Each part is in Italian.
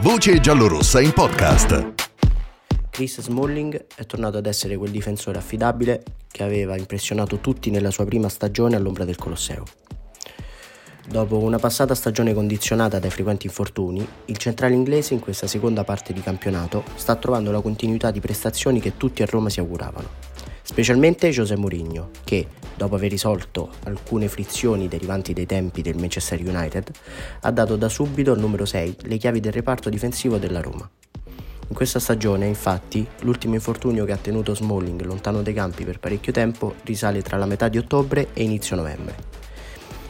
Voce giallorossa in podcast. Chris Smalling è tornato ad essere quel difensore affidabile che aveva impressionato tutti nella sua prima stagione all'ombra del Colosseo. Dopo una passata stagione condizionata dai frequenti infortuni, il centrale inglese in questa seconda parte di campionato sta trovando la continuità di prestazioni che tutti a Roma si auguravano. Specialmente José Mourinho, che, dopo aver risolto alcune frizioni derivanti dai tempi del Manchester United, ha dato da subito al numero 6 le chiavi del reparto difensivo della Roma. In questa stagione, infatti, l'ultimo infortunio che ha tenuto Smalling lontano dai campi per parecchio tempo risale tra la metà di ottobre e inizio novembre.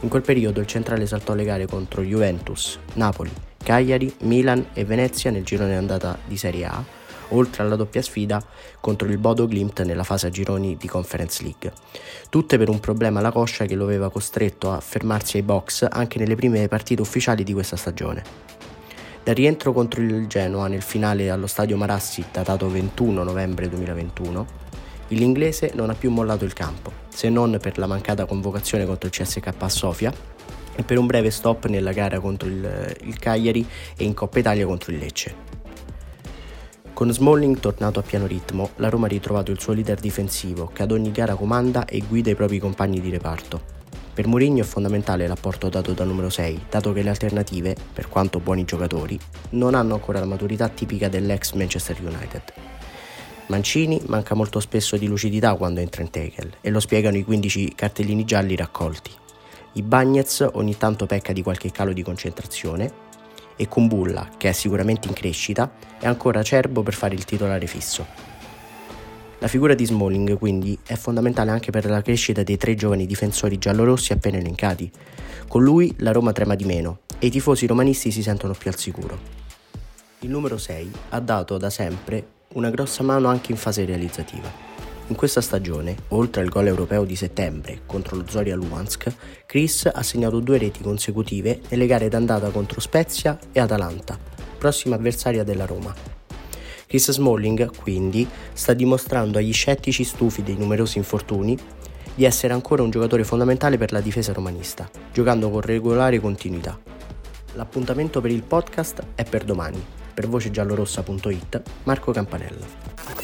In quel periodo il centrale saltò le gare contro Juventus, Napoli, Cagliari, Milan e Venezia nel girone andata di Serie A, oltre alla doppia sfida contro il Bodo Glimt nella fase a gironi di Conference League. Tutte per un problema alla coscia che lo aveva costretto a fermarsi ai box anche nelle prime partite ufficiali di questa stagione. Dal rientro contro il Genoa nel finale allo stadio Marassi datato 21 novembre 2021, l'inglese non ha più mollato il campo, se non per la mancata convocazione contro il CSK a Sofia e per un breve stop nella gara contro il, il Cagliari e in Coppa Italia contro il Lecce. Con Smalling tornato a piano ritmo, la Roma ha ritrovato il suo leader difensivo che ad ogni gara comanda e guida i propri compagni di reparto. Per Mourinho è fondamentale l'apporto dato da numero 6, dato che le alternative, per quanto buoni giocatori, non hanno ancora la maturità tipica dell'ex Manchester United. Mancini manca molto spesso di lucidità quando entra in tackle e lo spiegano i 15 cartellini gialli raccolti. I Bagnets ogni tanto pecca di qualche calo di concentrazione e Kumbulla, che è sicuramente in crescita, è ancora acerbo per fare il titolare fisso. La figura di Smalling quindi è fondamentale anche per la crescita dei tre giovani difensori giallorossi appena elencati. Con lui la Roma trema di meno e i tifosi romanisti si sentono più al sicuro. Il numero 6 ha dato da sempre una grossa mano anche in fase realizzativa. In questa stagione, oltre al gol europeo di settembre contro lo Zoria Luhansk, Chris ha segnato due reti consecutive nelle gare d'andata contro Spezia e Atalanta, prossima avversaria della Roma. Chris Smalling, quindi, sta dimostrando agli scettici stufi dei numerosi infortuni di essere ancora un giocatore fondamentale per la difesa romanista, giocando con regolare continuità. L'appuntamento per il podcast è per domani, per vocegiallorossa.it, Marco Campanella.